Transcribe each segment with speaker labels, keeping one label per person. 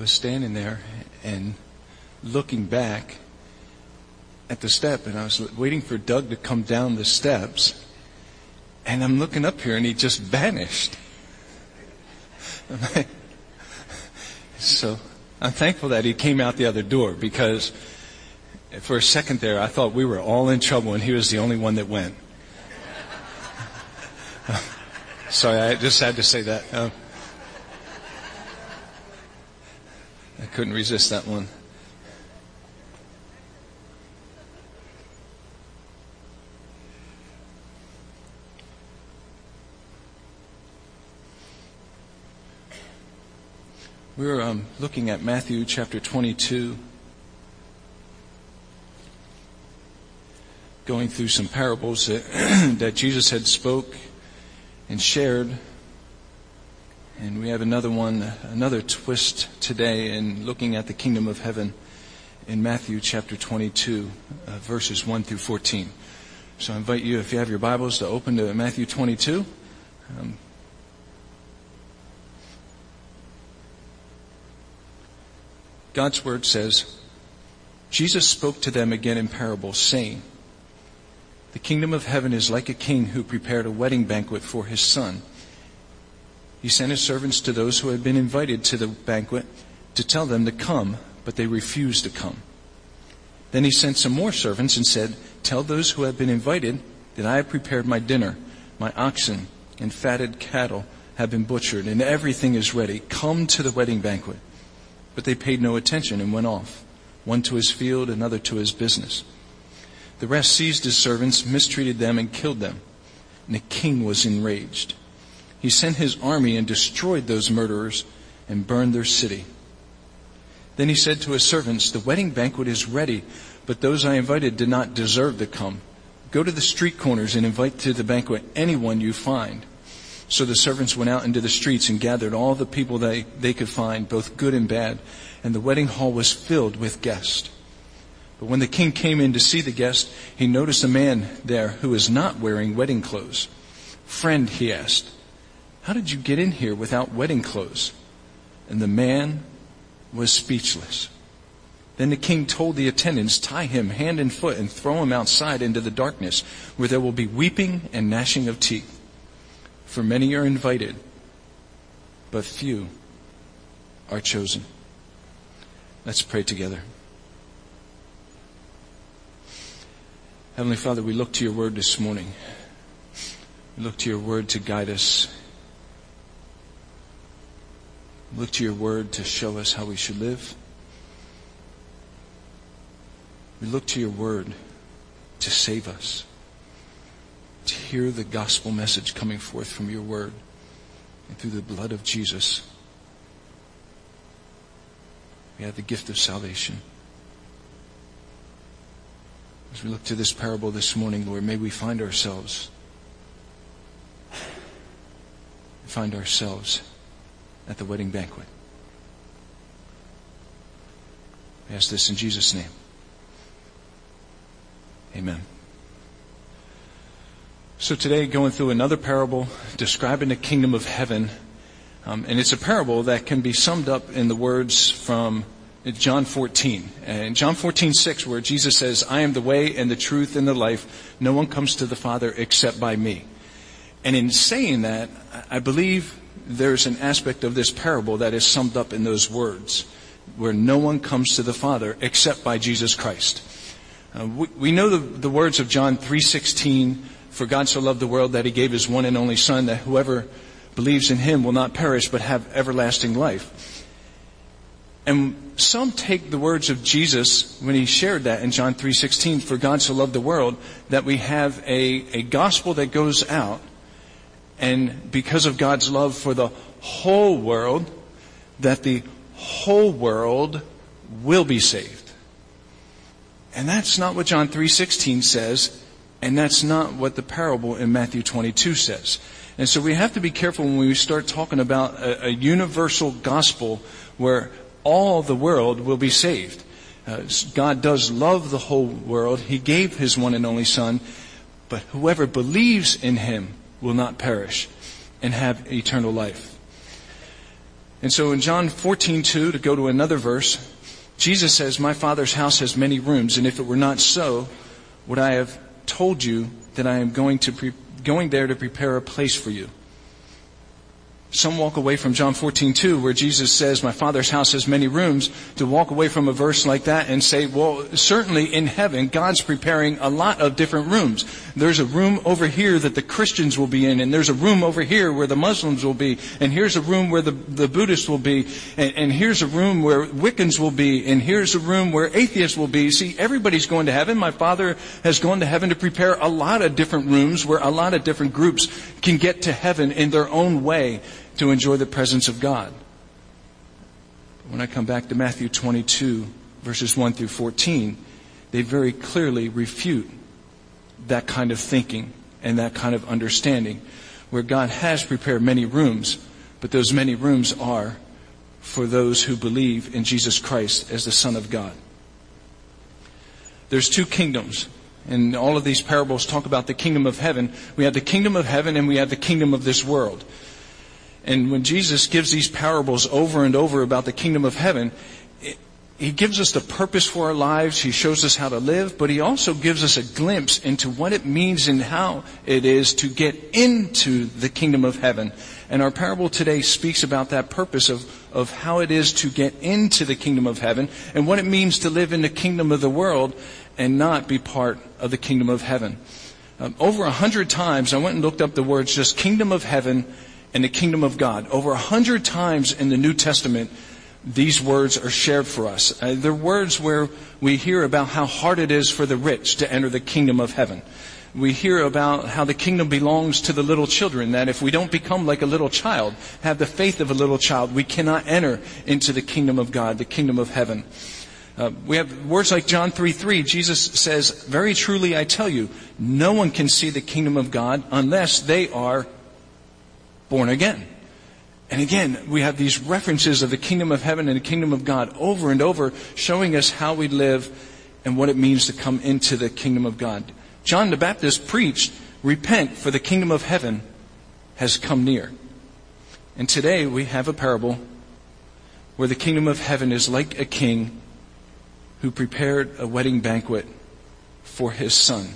Speaker 1: was standing there and looking back at the step, and I was waiting for Doug to come down the steps, and I'm looking up here, and he just vanished. so I'm thankful that he came out the other door because for a second there, I thought we were all in trouble, and he was the only one that went. Sorry, I just had to say that. Uh, couldn't resist that one. We were um, looking at Matthew chapter 22, going through some parables that, that Jesus had spoke and shared and we have another one, another twist today in looking at the kingdom of heaven in Matthew chapter 22, uh, verses 1 through 14. So I invite you, if you have your Bibles, to open to Matthew 22. Um, God's word says, Jesus spoke to them again in parables, saying, The kingdom of heaven is like a king who prepared a wedding banquet for his son he sent his servants to those who had been invited to the banquet to tell them to come, but they refused to come. Then he sent some more servants and said, Tell those who have been invited that I have prepared my dinner. My oxen and fatted cattle have been butchered, and everything is ready. Come to the wedding banquet. But they paid no attention and went off, one to his field, another to his business. The rest seized his servants, mistreated them, and killed them. And the king was enraged he sent his army and destroyed those murderers and burned their city. Then he said to his servants, The wedding banquet is ready, but those I invited did not deserve to come. Go to the street corners and invite to the banquet anyone you find. So the servants went out into the streets and gathered all the people they, they could find, both good and bad, and the wedding hall was filled with guests. But when the king came in to see the guests, he noticed a man there who was not wearing wedding clothes. Friend, he asked, how did you get in here without wedding clothes? And the man was speechless. Then the king told the attendants, Tie him hand and foot and throw him outside into the darkness, where there will be weeping and gnashing of teeth. For many are invited, but few are chosen. Let's pray together. Heavenly Father, we look to your word this morning. We look to your word to guide us look to your word to show us how we should live. We look to your word to save us, to hear the gospel message coming forth from your word and through the blood of Jesus. We have the gift of salvation. As we look to this parable this morning, Lord, may we find ourselves, find ourselves at the wedding banquet. Ask this in Jesus' name. Amen. So today, going through another parable describing the kingdom of heaven, um, and it's a parable that can be summed up in the words from John 14. And John 14, 6, where Jesus says, I am the way and the truth and the life. No one comes to the Father except by me. And in saying that, I believe there's an aspect of this parable that is summed up in those words, where no one comes to the Father except by Jesus Christ. Uh, we, we, know the, the words of John 3:16, "For God so loved the world that He gave His one and only Son, that whoever believes in Him will not perish but have everlasting life." And some take the words of Jesus when He shared that in John 3:16, "For God so loved the world," that we have a, a gospel that goes out and because of God's love for the whole world, that the whole world will be saved. And that's not what John 3:16 says, and that's not what the parable in Matthew 22 says. And so we have to be careful when we start talking about a, a universal gospel where all the world will be saved. Uh, God does love the whole world. He gave His one and only Son, but whoever believes in Him will not perish and have eternal life. And so in John 14:2, to go to another verse, Jesus says, "My Father's house has many rooms, and if it were not so, would I have told you that I am going to pre- going there to prepare a place for you?" Some walk away from John 14:2 where Jesus says, "My Father's house has many rooms," to walk away from a verse like that and say, "Well, certainly in heaven God's preparing a lot of different rooms. There's a room over here that the Christians will be in, and there's a room over here where the Muslims will be, and here's a room where the, the Buddhists will be, and, and here's a room where Wiccans will be, and here's a room where atheists will be." See, everybody's going to heaven. My Father has gone to heaven to prepare a lot of different rooms where a lot of different groups can get to heaven in their own way to enjoy the presence of God. But When I come back to Matthew 22, verses 1 through 14, they very clearly refute that kind of thinking and that kind of understanding, where God has prepared many rooms, but those many rooms are for those who believe in Jesus Christ as the Son of God. There's two kingdoms, and all of these parables talk about the kingdom of heaven. We have the kingdom of heaven and we have the kingdom of this world. And when Jesus gives these parables over and over about the kingdom of heaven, he gives us the purpose for our lives. He shows us how to live, but he also gives us a glimpse into what it means and how it is to get into the kingdom of heaven. And our parable today speaks about that purpose of, of how it is to get into the kingdom of heaven and what it means to live in the kingdom of the world and not be part of the kingdom of heaven. Um, over a hundred times, I went and looked up the words just kingdom of heaven and the kingdom of God. Over a hundred times in the New Testament, these words are shared for us. Uh, they're words where we hear about how hard it is for the rich to enter the kingdom of heaven. We hear about how the kingdom belongs to the little children, that if we don't become like a little child, have the faith of a little child, we cannot enter into the kingdom of God, the kingdom of heaven. Uh, we have words like John 3 3. Jesus says, Very truly I tell you, no one can see the kingdom of God unless they are born again. And again, we have these references of the kingdom of heaven and the kingdom of God over and over, showing us how we live and what it means to come into the kingdom of God. John the Baptist preached, Repent, for the kingdom of heaven has come near. And today we have a parable where the kingdom of heaven is like a king who prepared a wedding banquet for his son.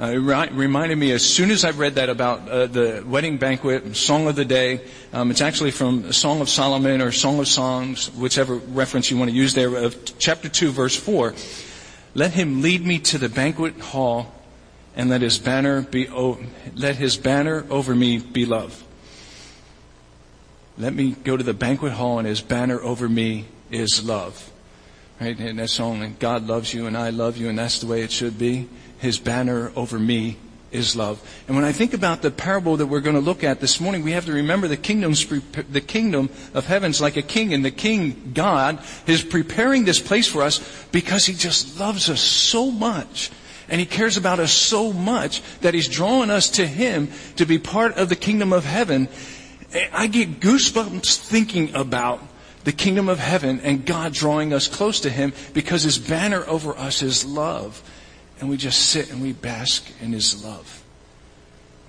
Speaker 1: Uh, it reminded me as soon as I read that about uh, the wedding banquet, song of the day. Um, it's actually from Song of Solomon or Song of Songs, whichever reference you want to use there, of chapter 2, verse 4. Let him lead me to the banquet hall and let his banner be, o- let his banner over me be love. Let me go to the banquet hall and his banner over me is love. Right? And that song, God loves you and I love you and that's the way it should be. His banner over me is love. And when I think about the parable that we're going to look at this morning, we have to remember the kingdom's, the kingdom of heaven's like a king, and the king, God, is preparing this place for us because he just loves us so much. And he cares about us so much that he's drawing us to him to be part of the kingdom of heaven. I get goosebumps thinking about the kingdom of heaven and God drawing us close to him because his banner over us is love and we just sit and we bask in His love.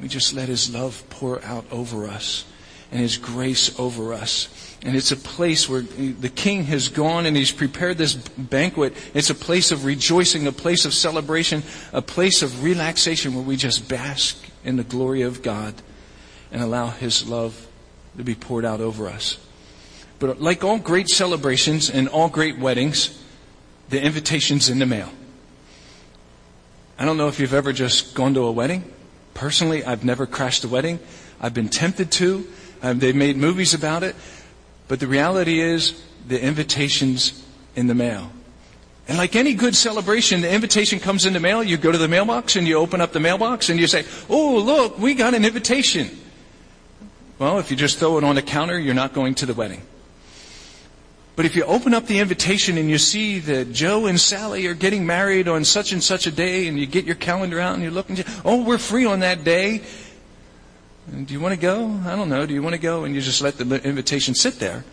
Speaker 1: We just let His love pour out over us and His grace over us. And it's a place where the King has gone and He's prepared this banquet. It's a place of rejoicing, a place of celebration, a place of relaxation where we just bask in the glory of God and allow His love to be poured out over us. But like all great celebrations and all great weddings, the invitation's in the mail. I don't know if you've ever just gone to a wedding. Personally, I've never crashed a wedding. I've been tempted to. Um, they've made movies about it. But the reality is, the invitation's in the mail. And like any good celebration, the invitation comes in the mail. You go to the mailbox and you open up the mailbox and you say, Oh, look, we got an invitation. Well, if you just throw it on the counter, you're not going to the wedding. But if you open up the invitation and you see that Joe and Sally are getting married on such and such a day, and you get your calendar out and you look and you, oh, we're free on that day. Do you want to go? I don't know. Do you want to go? And you just let the invitation sit there.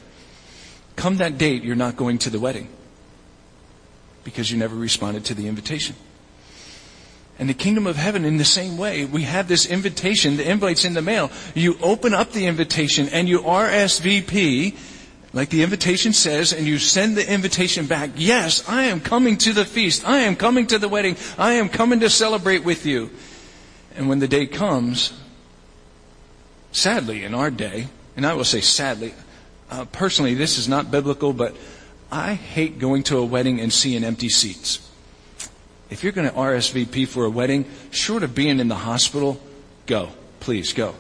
Speaker 1: Come that date, you're not going to the wedding because you never responded to the invitation. And the kingdom of heaven in the same way, we have this invitation, the invite's in the mail. You open up the invitation and you RSVP like the invitation says, and you send the invitation back, yes, I am coming to the feast. I am coming to the wedding. I am coming to celebrate with you. And when the day comes, sadly in our day, and I will say sadly, uh, personally, this is not biblical, but I hate going to a wedding and seeing empty seats. If you're going to RSVP for a wedding, short of being in the hospital, go. Please go.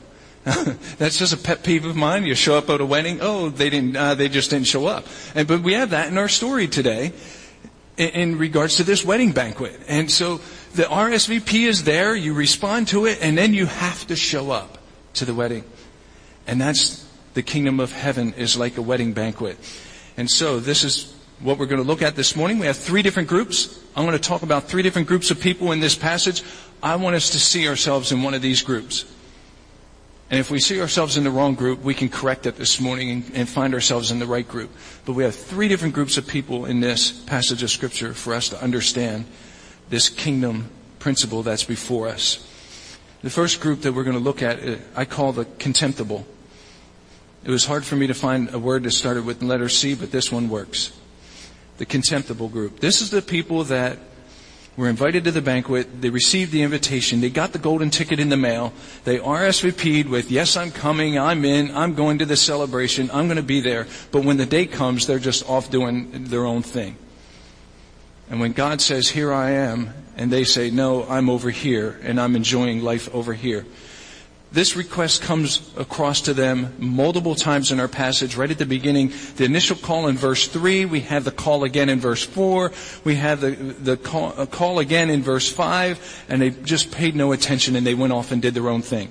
Speaker 1: That's just a pet peeve of mine. You show up at a wedding, oh, they didn't, uh, they just didn't show up. And, but we have that in our story today in, in regards to this wedding banquet. And so the RSVP is there, you respond to it, and then you have to show up to the wedding. And that's the kingdom of heaven is like a wedding banquet. And so this is what we're going to look at this morning. We have three different groups. I'm going to talk about three different groups of people in this passage. I want us to see ourselves in one of these groups. And if we see ourselves in the wrong group, we can correct it this morning and, and, find ourselves in the right group. But we have three different groups of people in this passage of Scripture for us to understand this kingdom principle that's before us. The first group that we're going to look at, uh, I call the contemptible. It was hard for me to find a word that started with the letter C, but this one works. The contemptible group. This is the people that were invited to the banquet. They received the invitation. They got the golden ticket in the mail. They RSVP'd with, yes, I'm coming. I'm in. I'm going to the celebration. I'm going to be there. But when the day comes, they're just off doing their own thing. And when God says, here I am, and they say, no, I'm over here and I'm enjoying life over here. This request comes across to them multiple times in our passage. Right at the beginning, the initial call in verse 3, we have the call again in verse 4, we have the, the call, call again in verse 5, and they just paid no attention and they went off and did their own thing.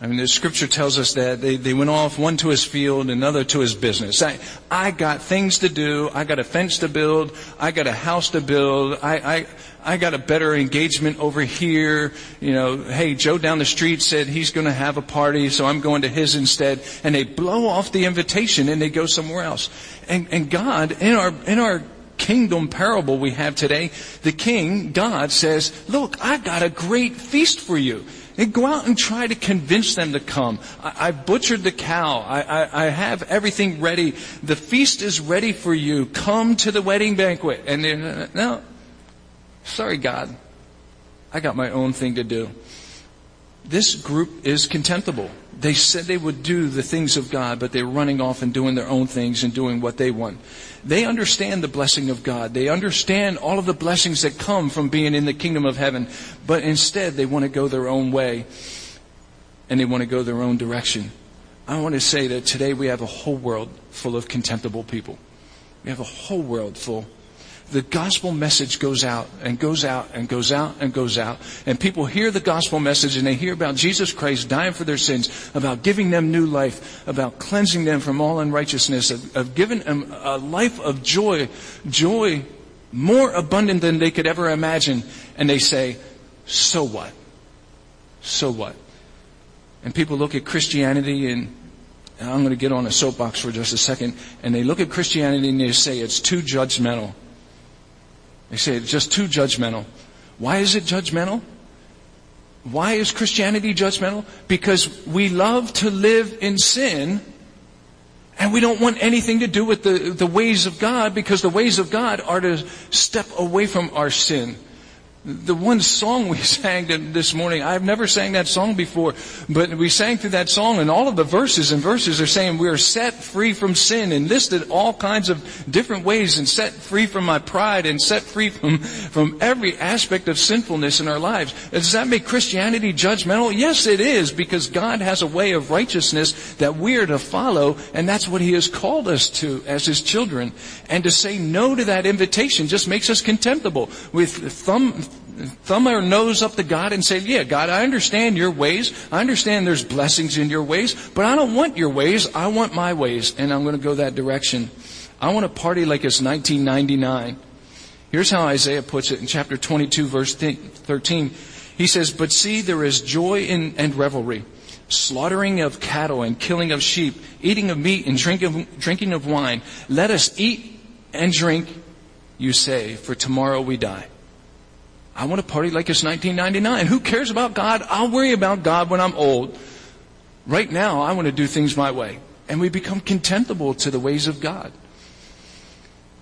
Speaker 1: I mean, the scripture tells us that they, they went off, one to his field, another to his business. I, I got things to do. I got a fence to build. I got a house to build. I, I, I got a better engagement over here. You know, hey, Joe down the street said he's going to have a party, so I'm going to his instead. And they blow off the invitation and they go somewhere else. And, and God, in our, in our kingdom parable we have today, the king, God says, look, I've got a great feast for you. And go out and try to convince them to come. I, I butchered the cow. I, I, I, have everything ready. The feast is ready for you. Come to the wedding banquet. And no, sorry, God. I got my own thing to do. This group is contemptible. They said they would do the things of God, but they're running off and doing their own things and doing what they want. They understand the blessing of God. They understand all of the blessings that come from being in the kingdom of heaven, but instead they want to go their own way and they want to go their own direction. I want to say that today we have a whole world full of contemptible people. We have a whole world full the gospel message goes out and goes out and goes out and goes out. And people hear the gospel message and they hear about Jesus Christ dying for their sins, about giving them new life, about cleansing them from all unrighteousness, of, of giving them a life of joy, joy more abundant than they could ever imagine. And they say, so what? So what? And people look at Christianity and I'm going to get on a soapbox for just a second. And they look at Christianity and they say it's too judgmental. They say it's just too judgmental. Why is it judgmental? Why is Christianity judgmental? Because we love to live in sin and we don't want anything to do with the, the ways of God because the ways of God are to step away from our sin the one song we sang this morning, I've never sang that song before, but we sang through that song and all of the verses and verses are saying we are set free from sin and listed all kinds of different ways and set free from my pride and set free from, from every aspect of sinfulness in our lives. Does that make Christianity judgmental? Yes, it is because God has a way of righteousness that we are to follow and that's what He has called us to as His children. And to say no to that invitation just makes us contemptible with thumb, thumb our nose up to God and say, yeah, God, I understand your ways. I understand there's blessings in your ways, but I don't want your ways. I want my ways, and I'm going to go that direction. I want to party like it's 1999. Here's how Isaiah puts it in chapter 22 verse 13. He says, but see, there is joy in, and revelry, slaughtering of cattle and killing of sheep, eating of meat and drinking, drinking of wine. Let us eat and drink, you say, for tomorrow we die. I want to party like it's 1999. Who cares about God? I'll worry about God when I'm old. Right now, I want to do things my way. and we become contemptible to the ways of God.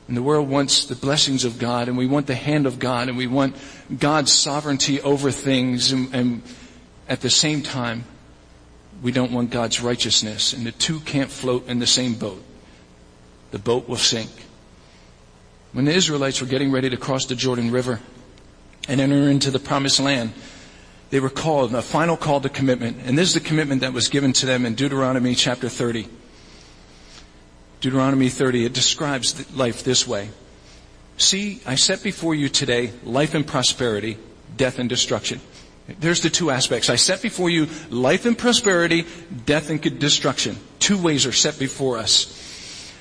Speaker 1: And the world wants the blessings of God, and we want the hand of God, and we want God's sovereignty over things, and, and at the same time, we don't want God's righteousness, and the two can't float in the same boat. The boat will sink. When the Israelites were getting ready to cross the Jordan River and enter into the promised land, they were called, a final call to commitment. And this is the commitment that was given to them in Deuteronomy chapter 30. Deuteronomy 30, it describes life this way. See, I set before you today life and prosperity, death and destruction. There's the two aspects. I set before you life and prosperity, death and destruction. Two ways are set before us.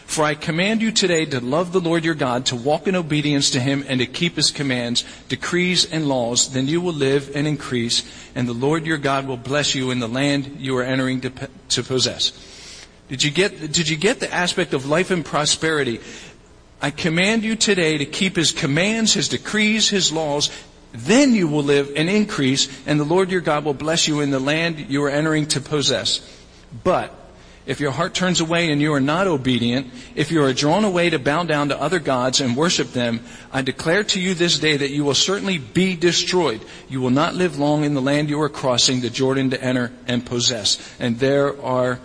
Speaker 1: For I command you today to love the Lord your God, to walk in obedience to him, and to keep his commands, decrees, and laws. Then you will live and increase, and the Lord your God will bless you in the land you are entering to, to possess. Did you get, did you get the aspect of life and prosperity? I command you today to keep his commands, his decrees, his laws. Then you will live and increase, and the Lord your God will bless you in the land you are entering to possess. But if your heart turns away and you are not obedient, if you are drawn away to bow down to other gods and worship them, I declare to you this day that you will certainly be destroyed. You will not live long in the land you are crossing the Jordan to enter and possess. And there are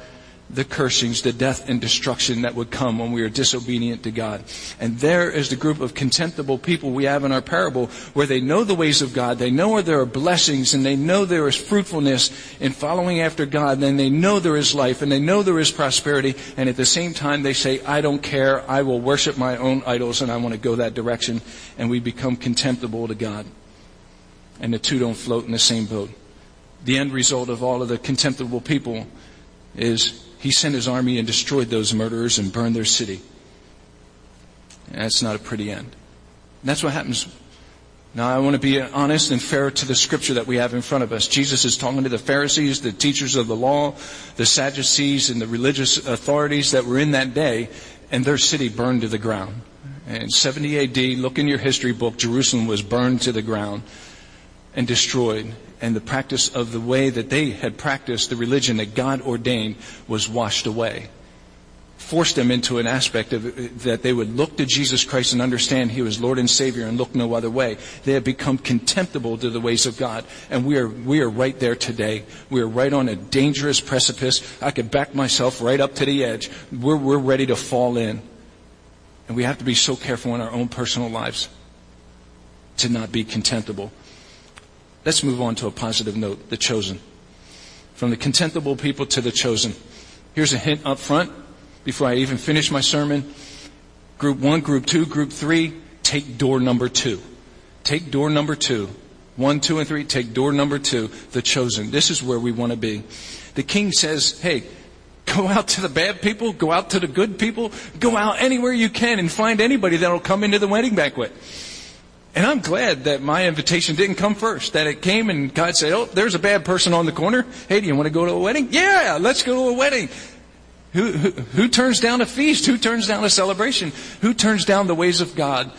Speaker 1: the cursings, the death and destruction that would come when we are disobedient to God. And there is the group of contemptible people we have in our parable where they know the ways of God, they know where there are blessings, and they know there is fruitfulness in following after God, and they know there is life, and they know there is prosperity, and at the same time they say, I don't care, I will worship my own idols, and I want to go that direction, and we become contemptible to God. And the two don't float in the same boat. The end result of all of the contemptible people is he sent his army and destroyed those murderers and burned their city. that's not a pretty end. And that's what happens. Now, I want to be honest and fair to the scripture that we have in front of us. Jesus is talking to the Pharisees, the teachers of the law, the Sadducees, and the religious authorities that were in that day, and their city burned to the ground. In 70 AD, look in your history book, Jerusalem was burned to the ground and destroyed and the practice of the way that they had practiced the religion that God ordained was washed away. Forced them into an aspect of that they would look to Jesus Christ and understand He was Lord and Savior and look no other way. They have become contemptible to the ways of God. And we are, we are right there today. We are right on a dangerous precipice. I could back myself right up to the edge. We're, we're ready to fall in. And we have to be so careful in our own personal lives to not be contemptible. Let's move on to a positive note the chosen. From the contemptible people to the chosen. Here's a hint up front before I even finish my sermon. Group one, group two, group three, take door number two. Take door number two. One, two, and three, take door number two, the chosen. This is where we want to be. The king says, hey, go out to the bad people, go out to the good people, go out anywhere you can and find anybody that'll come into the wedding banquet. And I'm glad that my invitation didn't come first, that it came and God said, Oh, there's a bad person on the corner. Hey, do you want to go to a wedding? Yeah, let's go to a wedding. Who, who, who turns down a feast? Who turns down a celebration? Who turns down the ways of God?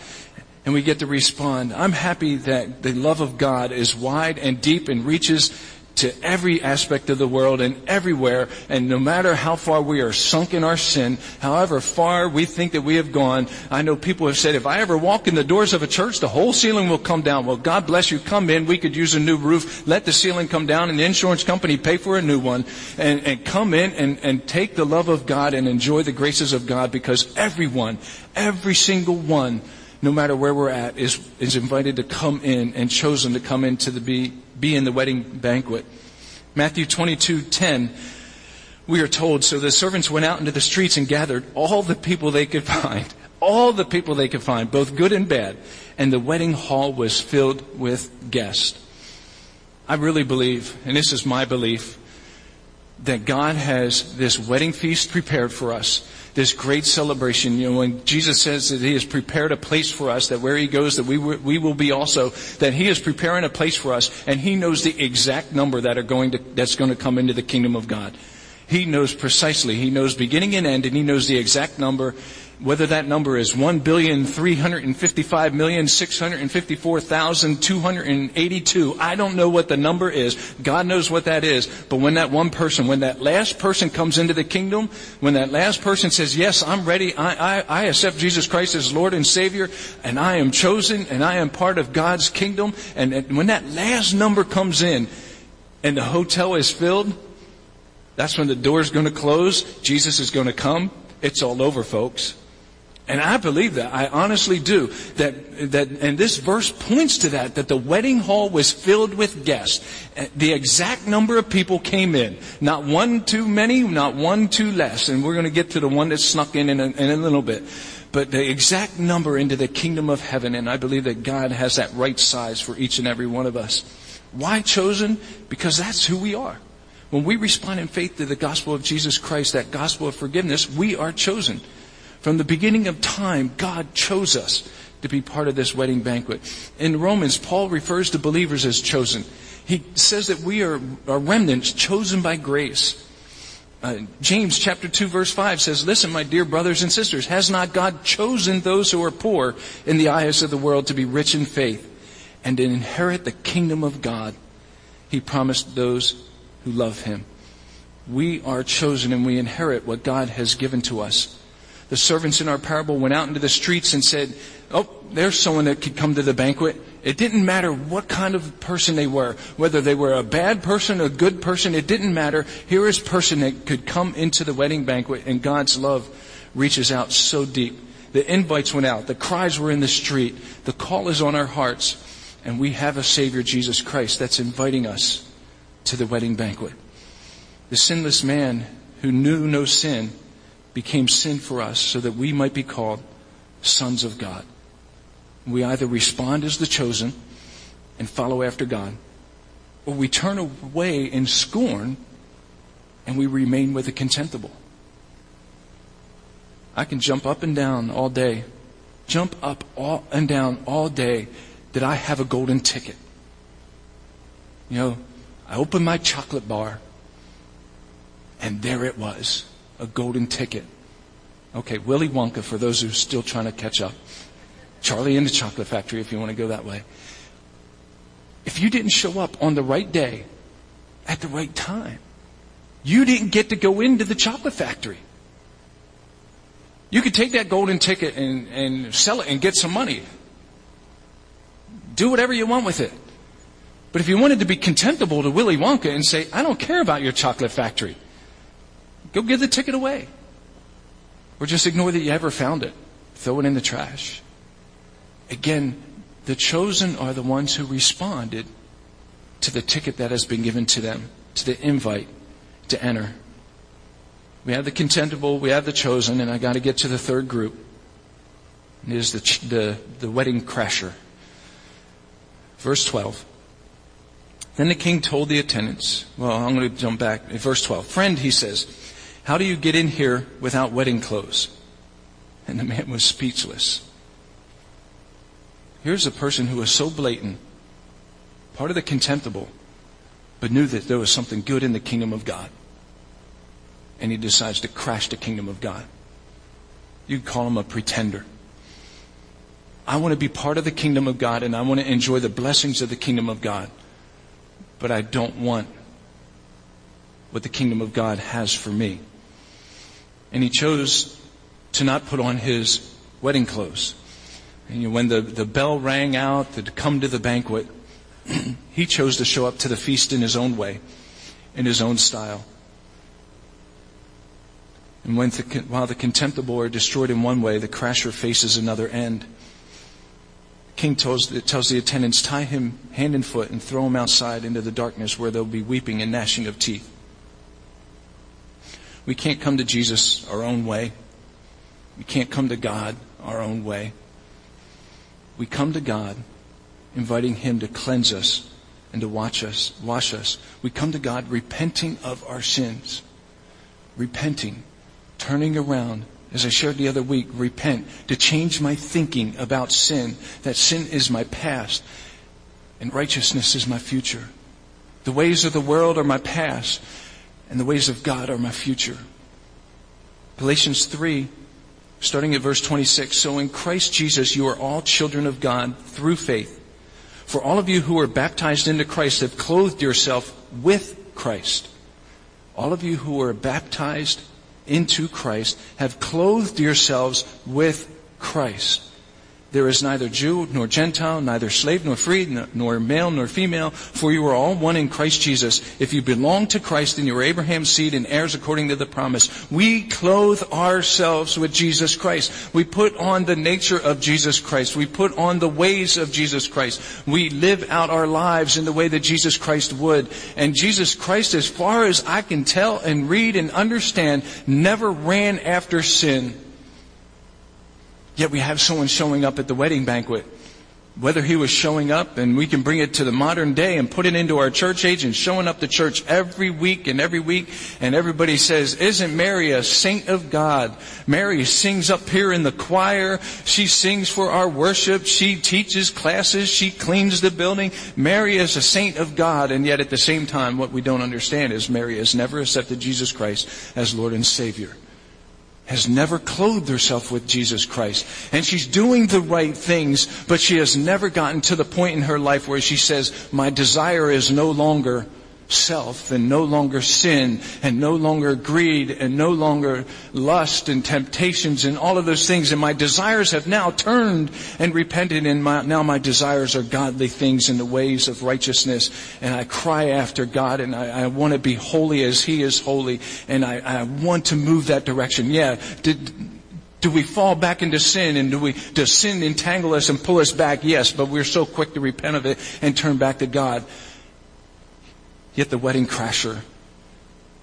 Speaker 1: And we get to respond. I'm happy that the love of God is wide and deep and reaches to every aspect of the world and everywhere. And no matter how far we are sunk in our sin, however far we think that we have gone, I know people have said, if I ever walk in the doors of a church, the whole ceiling will come down. Well, God bless you. Come in. We could use a new roof. Let the ceiling come down and the insurance company pay for a new one and, and come in and, and take the love of God and enjoy the graces of God because everyone, every single one, no matter where we're at, is, is invited to come in and chosen to come into the be, be in the wedding banquet. Matthew 22, 10, we are told, so the servants went out into the streets and gathered all the people they could find, all the people they could find, both good and bad, and the wedding hall was filled with guests. I really believe, and this is my belief, that God has this wedding feast prepared for us this great celebration. You know, when Jesus says that He has prepared a place for us, that where He goes, that we, we will be also, that He is preparing a place for us, and He knows the exact number that are going to, that's going to come into the kingdom of God. He knows precisely. He knows beginning and end, and He knows the exact number. Whether that number is 1,355,654,282. I don't know what the number is. God knows what that is. But when that one person, when that last person comes into the kingdom, when that last person says, yes, I'm ready, I, I, I accept Jesus Christ as Lord and Savior, and I am chosen, and I am part of God's kingdom, and, and when that last number comes in, and the hotel is filled, that's when the door is going to close. Jesus is to come. It's all over, folks. And I believe that. I honestly do. That, that, and this verse points to that, that the wedding hall was filled with guests. Uh, the exact number of people came in. Not one too many, not one too less. And we're going to get to the one that snuck in in a, in a little bit. But the exact number into the kingdom of heaven. And I believe that God has that right size for each and every one of us. Why chosen? Because that's who we are. When we respond in faith to the gospel of Jesus Christ, that gospel of forgiveness, we are chosen. From the beginning of time, God chose us to be part of this wedding banquet. In Romans, Paul refers to believers as chosen. He says that we are, are remnants chosen by grace. Uh, James chapter 2 verse 5 says, Listen, my dear brothers and sisters, has not God chosen those who are poor in the eyes of the world to be rich in faith and to inherit the kingdom of God? He promised those who love him. We are chosen and we inherit what God has given to us the servants in our parable went out into the streets and said, Oh, there's someone that could come to the banquet. It didn't matter what kind of person they were, whether they were a bad person, a good person, it didn't matter. Here is a person that could come into the wedding banquet and God's love reaches out so deep. The invites went out. The cries were in the street. The call is on our hearts. And we have a Savior, Jesus Christ, that's inviting us to the wedding banquet. The sinless man who knew no sin became sin for us so that we might be called sons of God. We either respond as the chosen and follow after God, or we turn away in scorn and we remain with the contemptible. I can jump up and down all day, jump up all and down all day that I have a golden ticket. You know, I opened my chocolate bar and there it was a golden ticket. Okay, Willy Wonka for those who are still trying to catch up. Charlie in the Chocolate Factory if you want to go that way. If you didn't show up on the right day, at the right time, you didn't get to go into the chocolate factory. You could take that golden ticket and, and sell it and get some money. Do whatever you want with it. But if you wanted to be contemptible to Willy Wonka and say, I don't care about your chocolate factory, Go give the ticket away. Or just ignore that you ever found it. Throw it in the trash. Again, the chosen are the ones who responded to the ticket that has been given to them, to the invite to enter. We have the contemptible, we have the chosen, and I got to get to the third group. It is the, the, the wedding crasher. Verse 12. Then the king told the attendants, well, I'm going to jump back. Verse 12. Friend, he says, how do you get in here without wedding clothes? And the man was speechless. Here's a person who was so blatant, part of the contemptible, but knew that there was something good in the kingdom of God. And he decides to crash the kingdom of God. You'd call him a pretender. I want to be part of the kingdom of God and I want to enjoy the blessings of the kingdom of God. But I don't want what the kingdom of God has for me and he chose to not put on his wedding clothes. And when the, the bell rang out to come to the banquet, he chose to show up to the feast in his own way, in his own style. And the, while the contemptible are destroyed in one way, the crasher faces another end. king tells, tells the attendants, tie him hand and foot and throw him outside into the darkness where there'll be weeping and gnashing of teeth. We can't come to Jesus our own way. We can't come to God our own way. We come to God inviting Him to cleanse us and to watch us, wash us. We come to God repenting of our sins. Repenting. Turning around. As I shared the other week, repent. To change my thinking about sin. That sin is my past and righteousness is my future. The ways of the world are my past and the ways of God are my future. Galatians 3 starting at verse 26. So in Christ Jesus, you are all children of God through faith. For all of you who are baptized into Christ have clothed yourself with Christ. All of you who are baptized into Christ have clothed yourselves with Christ. There is neither Jew nor Gentile, neither slave nor free, nor male nor female, for you are all one in Christ Jesus. If you belong to Christ, then you are Abraham's seed and heirs according to the promise. We clothe ourselves with Jesus Christ. We put on the nature of Jesus Christ. We put on the ways of Jesus Christ. We live out our lives in the way that Jesus Christ would. And Jesus Christ, as far as I can tell and read and understand, never ran after sin. Yet we have someone showing up at the wedding banquet. Whether he was showing up and we can bring it to the modern day and put it into our church age and showing up to church every week and every week and everybody says, isn't Mary a saint of God? Mary sings up here in the choir. She sings for our worship. She teaches classes. She cleans the building. Mary is a saint of God. And yet at the same time, what we don't understand is Mary has never accepted Jesus Christ as Lord and Savior has never clothed herself with Jesus Christ. And she's doing the right things, but she has never gotten to the point in her life where she says, my desire is no longer self and no longer sin and no longer greed and no longer lust and temptations and all of those things. And my desires have now turned and repented and my, now my desires are godly things in the ways of righteousness. And I cry after God and I, I want to be holy as He is holy and I, I want to move that direction. Yeah. Did, do we fall back into sin and do we, does sin entangle us and pull us back? Yes, but we're so quick to repent of it and turn back to God. Yet the wedding crasher,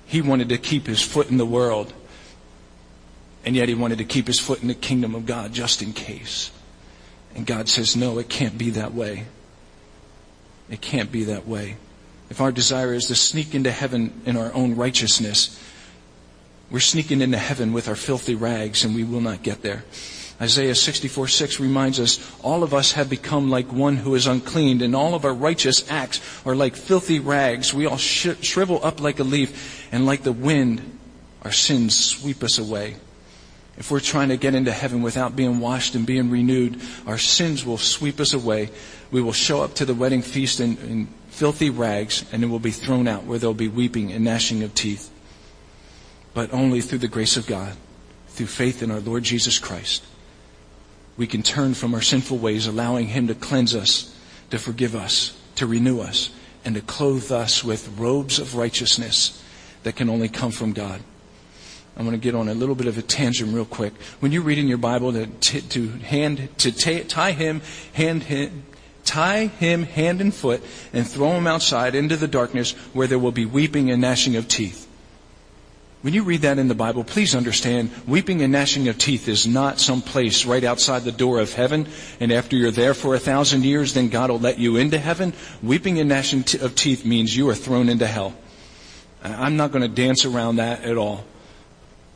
Speaker 1: he wanted to keep his foot in the world. And yet he wanted to keep his foot in the kingdom of God just in case. And God says, no, it can't be that way. It can't be that way. If our desire is to sneak into heaven in our own righteousness, we're sneaking into heaven with our filthy rags and we will not get there. Isaiah 64 6 reminds us, all of us have become like one who is unclean, and all of our righteous acts are like filthy rags. We all sh- shrivel up like a leaf, and like the wind, our sins sweep us away. If we're trying to get into heaven without being washed and being renewed, our sins will sweep us away. We will show up to the wedding feast in, in filthy rags, and it will be thrown out where there'll be weeping and gnashing of teeth. But only through the grace of God, through faith in our Lord Jesus Christ we can turn from our sinful ways, allowing Him to cleanse us, to forgive us, to renew us, and to clothe us with robes of righteousness that can only come from God. I'm going to get on a little bit of a tangent real quick. When you read in your Bible to, t- to hand to t- tie him hand, tie him hand and foot and throw him outside into the darkness where there will be weeping and gnashing of teeth. When you read that in the Bible, please understand, weeping and gnashing of teeth is not some place right outside the door of heaven, and after you're there for a thousand years, then God will let you into heaven. Weeping and gnashing of teeth means you are thrown into hell. I'm not going to dance around that at all.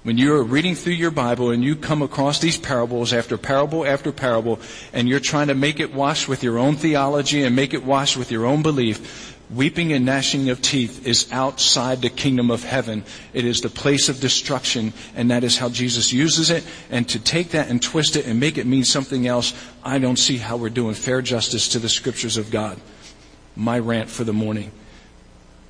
Speaker 1: When you're reading through your Bible and you come across these parables after parable after parable, and you're trying to make it wash with your own theology and make it wash with your own belief, Weeping and gnashing of teeth is outside the kingdom of heaven. It is the place of destruction, and that is how Jesus uses it. And to take that and twist it and make it mean something else, I don't see how we're doing fair justice to the scriptures of God. My rant for the morning.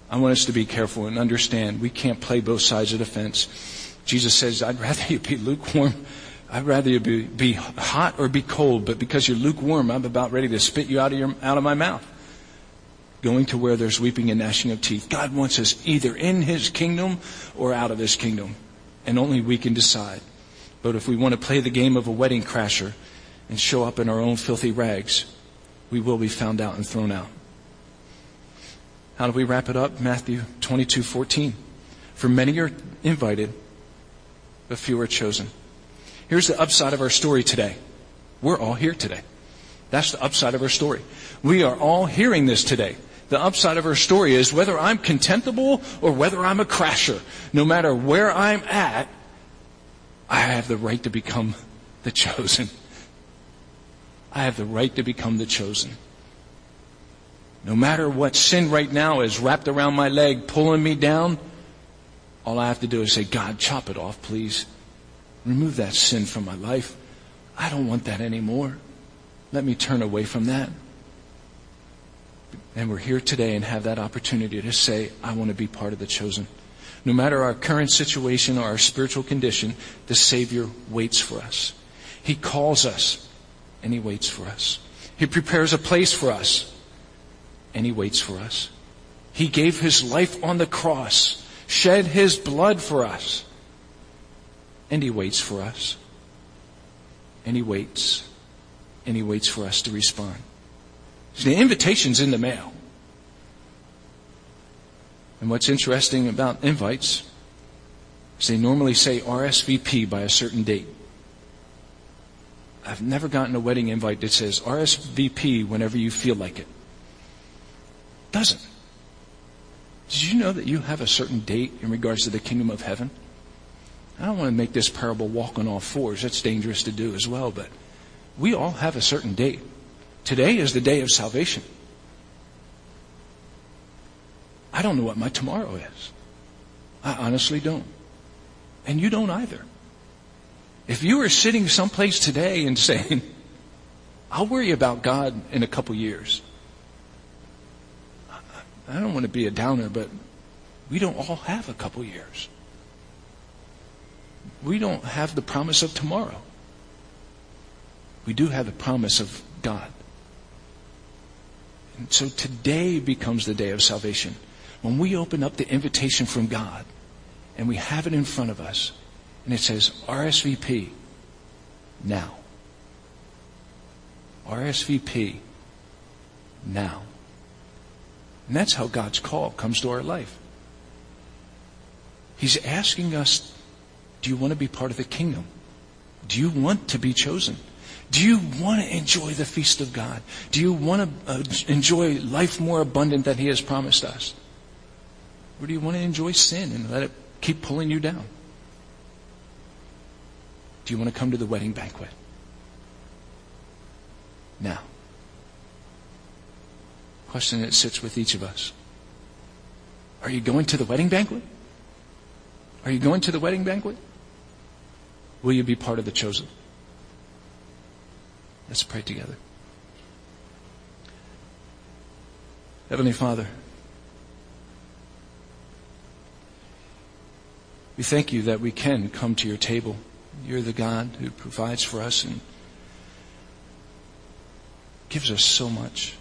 Speaker 1: I want us to be careful and understand we can't play both sides of the fence. Jesus says, I'd rather you be lukewarm. I'd rather you be, be hot or be cold, but because you're lukewarm, I'm about ready to spit you out of, your, out of my mouth going to where there's weeping and gnashing of teeth. God wants us either in His kingdom or out of His kingdom. And only we can decide. But if we want to play the game of a wedding crasher and show up in our own filthy rags, we will be found out and thrown out. How do we wrap it up? Matthew 22, 14. For many are invited, but few are chosen. Here's the upside of our story today. We're all here today. That's the upside of our story. We are all hearing this today the upside of her story is whether I'm contemptible or whether I'm a crasher, no matter where I'm at, I have the right to become the chosen. I have the right to become the chosen. No matter what sin right now is wrapped around my leg, pulling me down, all I have to do is say, God, chop it off, please. Remove that sin from my life. I don't want that anymore. Let me turn away from that. And we're here today and have that opportunity to say, I want to be part of the chosen. No matter our current situation or our spiritual condition, the Savior waits for us. He calls us and He waits for us. He prepares a place for us and He waits for us. He gave His life on the cross, shed His blood for us, and He waits for us. And He waits, and He waits for us to respond. The invitation's in the mail. And what's interesting about invites is they normally say RSVP by a certain date. I've never gotten a wedding invite that says RSVP whenever you feel like it. Doesn't. Did you know that you have a certain date in regards to the kingdom of heaven? I don't want to make this parable walk on all fours. That's dangerous to do as well, but we all have a certain date. Today is the day of salvation. I don't know what my tomorrow is. I honestly don't. And you don't either. If you are sitting someplace today and saying, I'll worry about God in a couple years. I don't want to be a downer, but we don't all have a couple years. We don't have the promise of tomorrow. We do have the promise of God. And so today becomes the day of salvation. When we open up the invitation from God and we have it in front of us and it says RSVP now. RSVP now. And that's how God's call comes to our life. He's asking us, do you want to be part of the kingdom? Do you want to be chosen? Do you want to enjoy the feast of God? Do you want to uh, enjoy life more abundant that He has promised us? Or do you want to enjoy sin and let it keep pulling you down? Do you want to come to the wedding banquet? Now, question that sits with each of us. Are you going to the wedding banquet? Are you going to the wedding banquet? Will you be part of the chosen? Let's pray together. Heavenly Father, we thank you that we can come to your table. You're the God who provides for us and gives us so much,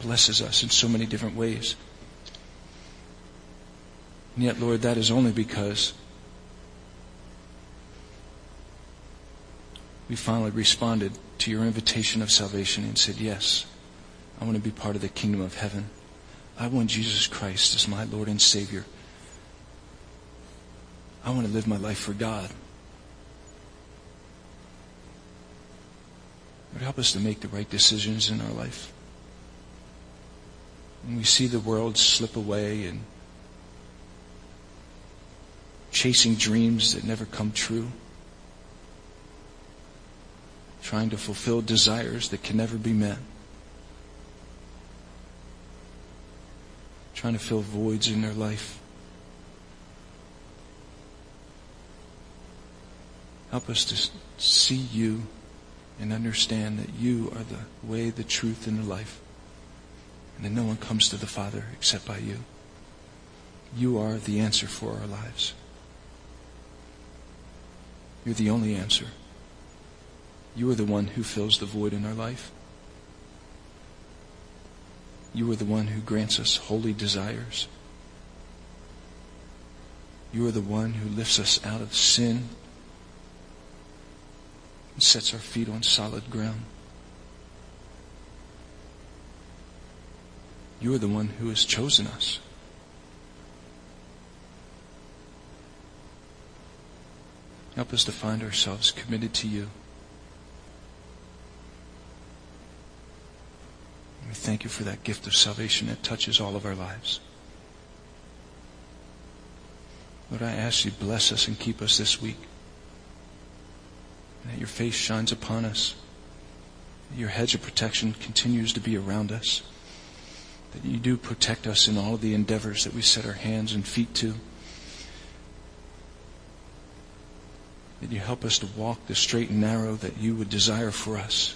Speaker 1: blesses us in so many different ways. And yet, Lord, that is only because we finally responded to your invitation of salvation and said, Yes, I want to be part of the kingdom of heaven. I want Jesus Christ as my Lord and Savior. I want to live my life for God. Lord, help us to make the right decisions in our life. When we see the world slip away and chasing dreams that never come true, trying to fulfill desires that can never be met, trying to fill voids in their life. Help us to see you and understand that you are the way, the truth, and the life. And that no one comes to the Father except by you. You are the answer for our lives. You're the only answer. You are the one who fills the void in our life. You are the one who grants us holy desires. You are the one who lifts us out of sin and sets our feet on solid ground. You are the one who has chosen us. Help us to find ourselves committed to you. We thank you for that gift of salvation that touches all of our lives. Lord, I ask you bless us and keep us this week. That your face shines upon us. That your hedge of protection continues to be around us. That you do protect us in all of the endeavors that we set our hands and feet to. that you help us to walk the straight and narrow that you would desire for us.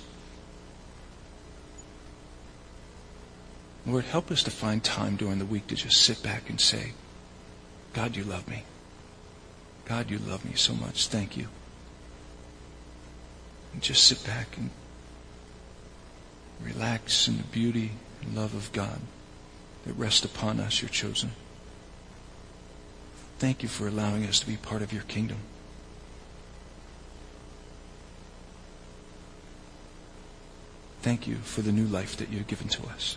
Speaker 1: Lord, help us to find time during the week to just sit back and say, God, you love me. God, you love me so much. Thank you. And just sit back and relax in the beauty and love of God that rests upon us, your chosen. Thank you for allowing us to be part of your kingdom. Thank you for the new life that you've given to us.